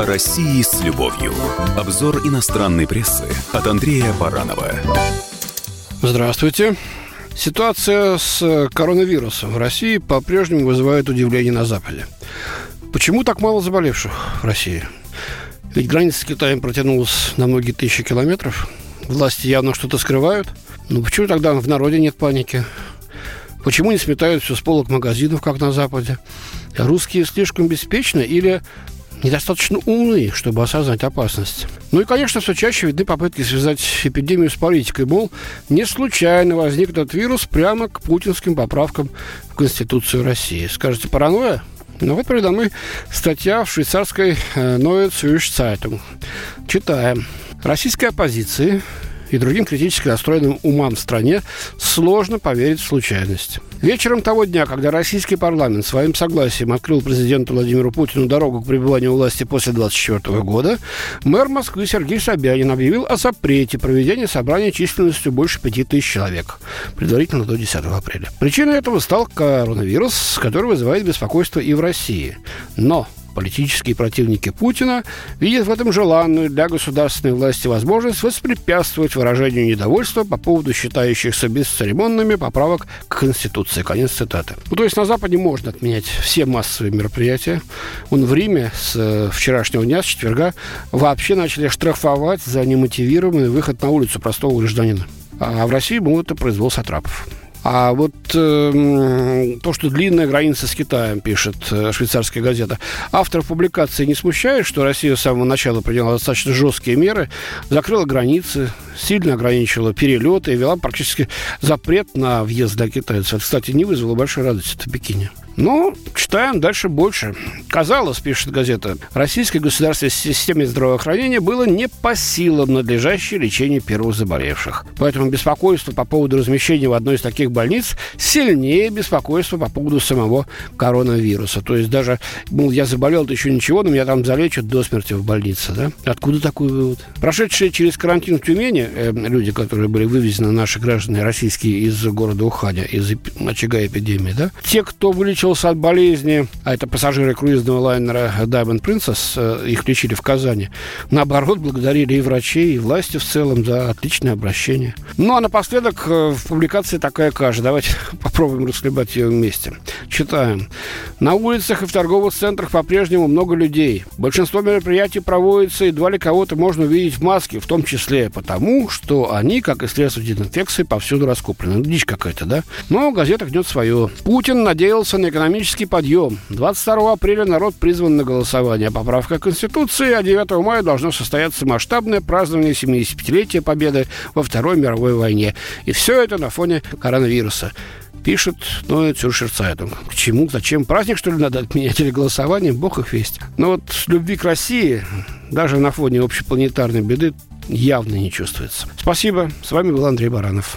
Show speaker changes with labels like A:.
A: О России с любовью. Обзор иностранной прессы от Андрея Баранова.
B: Здравствуйте. Ситуация с коронавирусом в России по-прежнему вызывает удивление на Западе. Почему так мало заболевших в России? Ведь граница с Китаем протянулась на многие тысячи километров. Власти явно что-то скрывают. Ну почему тогда в народе нет паники? Почему не сметают все с полок магазинов, как на Западе? Русские слишком беспечны или недостаточно умны, чтобы осознать опасность. Ну и, конечно, все чаще видны попытки связать эпидемию с политикой. Мол, не случайно возник этот вирус прямо к путинским поправкам в Конституцию России. Скажете, паранойя? Ну вот передо мной статья в швейцарской Neue Zürich Zeitung. Читаем. Российской оппозиции и другим критически настроенным умам в стране сложно поверить в случайность. Вечером того дня, когда российский парламент своим согласием открыл президенту Владимиру Путину дорогу к пребыванию власти после 2024 года, мэр Москвы Сергей Собянин объявил о запрете проведения собрания численностью больше 5000 человек, предварительно до 10 апреля. Причиной этого стал коронавирус, который вызывает беспокойство и в России. Но Политические противники Путина видят в этом желанную для государственной власти возможность воспрепятствовать выражению недовольства по поводу считающихся бесцеремонными поправок к Конституции. Конец цитаты. Ну, то есть на Западе можно отменять все массовые мероприятия. Он в Риме с э, вчерашнего дня, с четверга, вообще начали штрафовать за немотивированный выход на улицу простого гражданина. А в России был это произвол сатрапов. А вот э, то, что длинная граница с Китаем, пишет э, швейцарская газета, автор публикации не смущает, что Россия с самого начала приняла достаточно жесткие меры, закрыла границы, сильно ограничила перелеты и вела практически запрет на въезд для китайцев. Это, кстати, не вызвало большой радости в Пекине. Ну, читаем дальше больше. Казалось, пишет газета, российской государственной системе здравоохранения было не по силам надлежащее лечение первых заболевших. Поэтому беспокойство по поводу размещения в одной из таких больниц сильнее беспокойства по поводу самого коронавируса. То есть даже, мол, я заболел, то еще ничего, но меня там залечат до смерти в больнице. Да? Откуда такой вывод? Прошедшие через карантин в Тюмени э, люди, которые были вывезены, наши граждане российские из города Уханя, из очага эпидемии, да? те, кто вылечил вылечился от болезни, а это пассажиры круизного лайнера Diamond Princess, э, их лечили в Казани, наоборот, благодарили и врачей, и власти в целом за отличное обращение. Ну, а напоследок э, в публикации такая каша. Давайте попробуем расхлебать ее вместе. Читаем. На улицах и в торговых центрах по-прежнему много людей. Большинство мероприятий проводится, едва ли кого-то можно увидеть в маске, в том числе потому, что они, как и средства дезинфекции, повсюду раскуплены. Ну, дичь какая-то, да? Но газета гнет свое. Путин надеялся на экономический подъем. 22 апреля народ призван на голосование. Поправка Конституции, а 9 мая должно состояться масштабное празднование 75-летия Победы во Второй мировой войне. И все это на фоне коронавируса пишет Neue Zürcher Zeitung. К чему? Зачем? Праздник, что ли, надо отменять или голосование? Бог их весть. Но вот любви к России даже на фоне общепланетарной беды явно не чувствуется. Спасибо. С вами был Андрей Баранов.